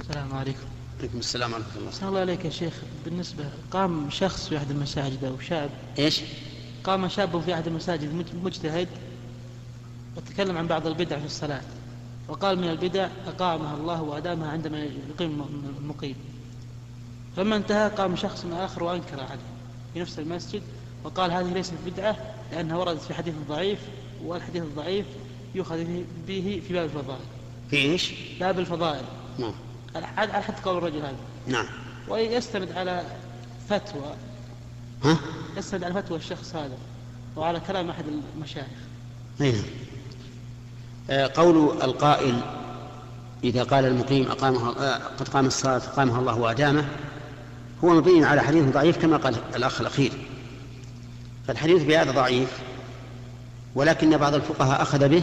السلام عليكم. عليكم السلام ورحمة الله. أحسن الله عليك يا شيخ. بالنسبة قام شخص في أحد المساجد أو شاب؟ إيش؟ قام شاب في أحد المساجد مج- مجتهد؟ وتكلم عن بعض البدع في الصلاة. وقال من البدع أقامها الله وأدامها عندما يقيم المقيم. فلما انتهى قام شخص آخر وأنكر عليه في نفس المسجد وقال هذه ليست بدعة لأنها وردت في حديث ضعيف والحديث الضعيف يؤخذ به في باب الفضائل. في إيش؟ باب الفضائل. نعم. على حد على حد قول الرجل هذا. نعم. ويستند على فتوى. ها؟ يستند على فتوى الشخص هذا وعلى كلام أحد المشايخ. أي نعم آه، قول القائل إذا قال المقيم أقامها آه، قد قام الصلاة أقامها الله وأدامه هو مبني على حديث ضعيف كما قال الأخ الأخير. فالحديث بهذا ضعيف ولكن بعض الفقهاء أخذ به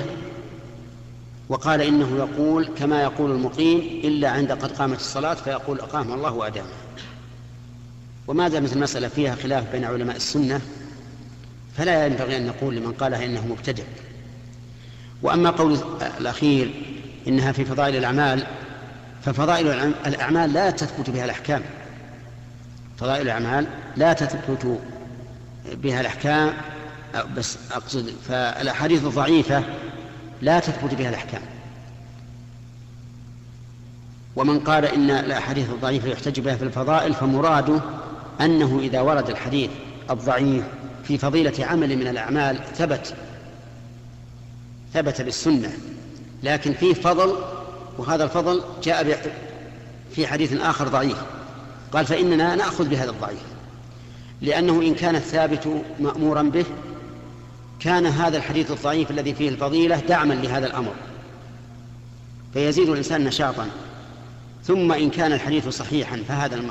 وقال إنه يقول كما يقول المقيم إلا عند قد قامت الصلاة فيقول أقامها الله وأدامها وما دامت المسألة فيها خلاف بين علماء السنة؟ فلا ينبغي أن نقول لمن قالها إنه مبتدع. وأما قول الأخير إنها في فضائل الأعمال ففضائل الأعم- الأعمال لا تثبت بها الأحكام. فضائل الأعمال لا تثبت بها الأحكام بس أقصد فالأحاديث الضعيفة لا تثبت بها الأحكام. ومن قال إن الأحاديث الضعيفة يحتج بها في الفضائل فمراده أنه إذا ورد الحديث الضعيف في فضيلة عمل من الأعمال ثبت ثبت بالسنة. لكن فيه فضل وهذا الفضل جاء في حديث آخر ضعيف. قال فإننا نأخذ بهذا الضعيف لأنه إن كان الثابت مأمورا به كان هذا الحديث الضعيف الذي فيه الفضيلة دعما لهذا الأمر. فيزيد الإنسان نشاطا. ثم إن كان الحديث صحيحا فهذا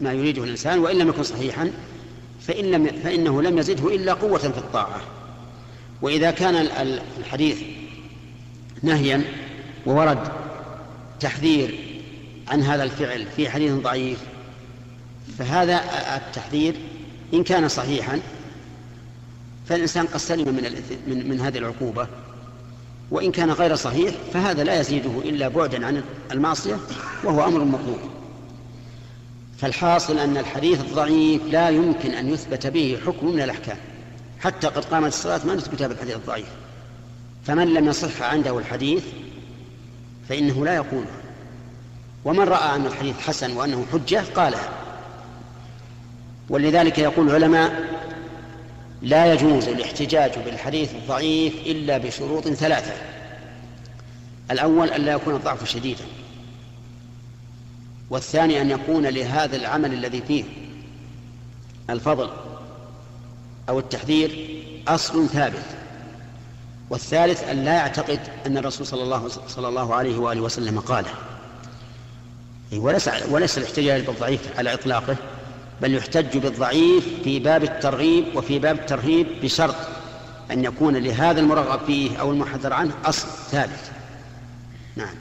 ما يريده الإنسان وإن لم يكن صحيحا فإن لم فإنه لم يزده إلا قوة في الطاعة. وإذا كان ال- ال- الحديث نهيا وورد تحذير عن هذا الفعل في حديث ضعيف فهذا التحذير إن كان صحيحا فالإنسان قد سلم من, من, من هذه العقوبة. وإن كان غير صحيح فهذا لا يزيده إلا بعدا عن المعصية وهو أمر مطلوب. فالحاصل أن الحديث الضعيف لا يمكن أن يثبت به حكم من الأحكام. حتى قد قامت الصلاة ما نثبتها بالحديث الضعيف. فمن لم يصح عنده الحديث فإنه لا يقوله ومن رأى أن الحديث حسن وأنه حجة قالها. ولذلك يقول العلماء لا يجوز الاحتجاج بالحديث الضعيف إلا بشروط ثلاثة. الأول أن لا يكون الضعف شديدا. والثاني أن يكون لهذا العمل الذي فيه الفضل أو التحذير أصل ثابت. والثالث أن لا يعتقد أن الرسول صلى الله, صلى الله عليه وآله وسلم قاله. وليس, وليس الاحتجاج بالضعيف على إطلاقه. بل يحتج بالضعيف في باب الترغيب وفي باب الترهيب بشرط أن يكون لهذا المرغب فيه أو المحذر عنه أصل ثابت. نعم.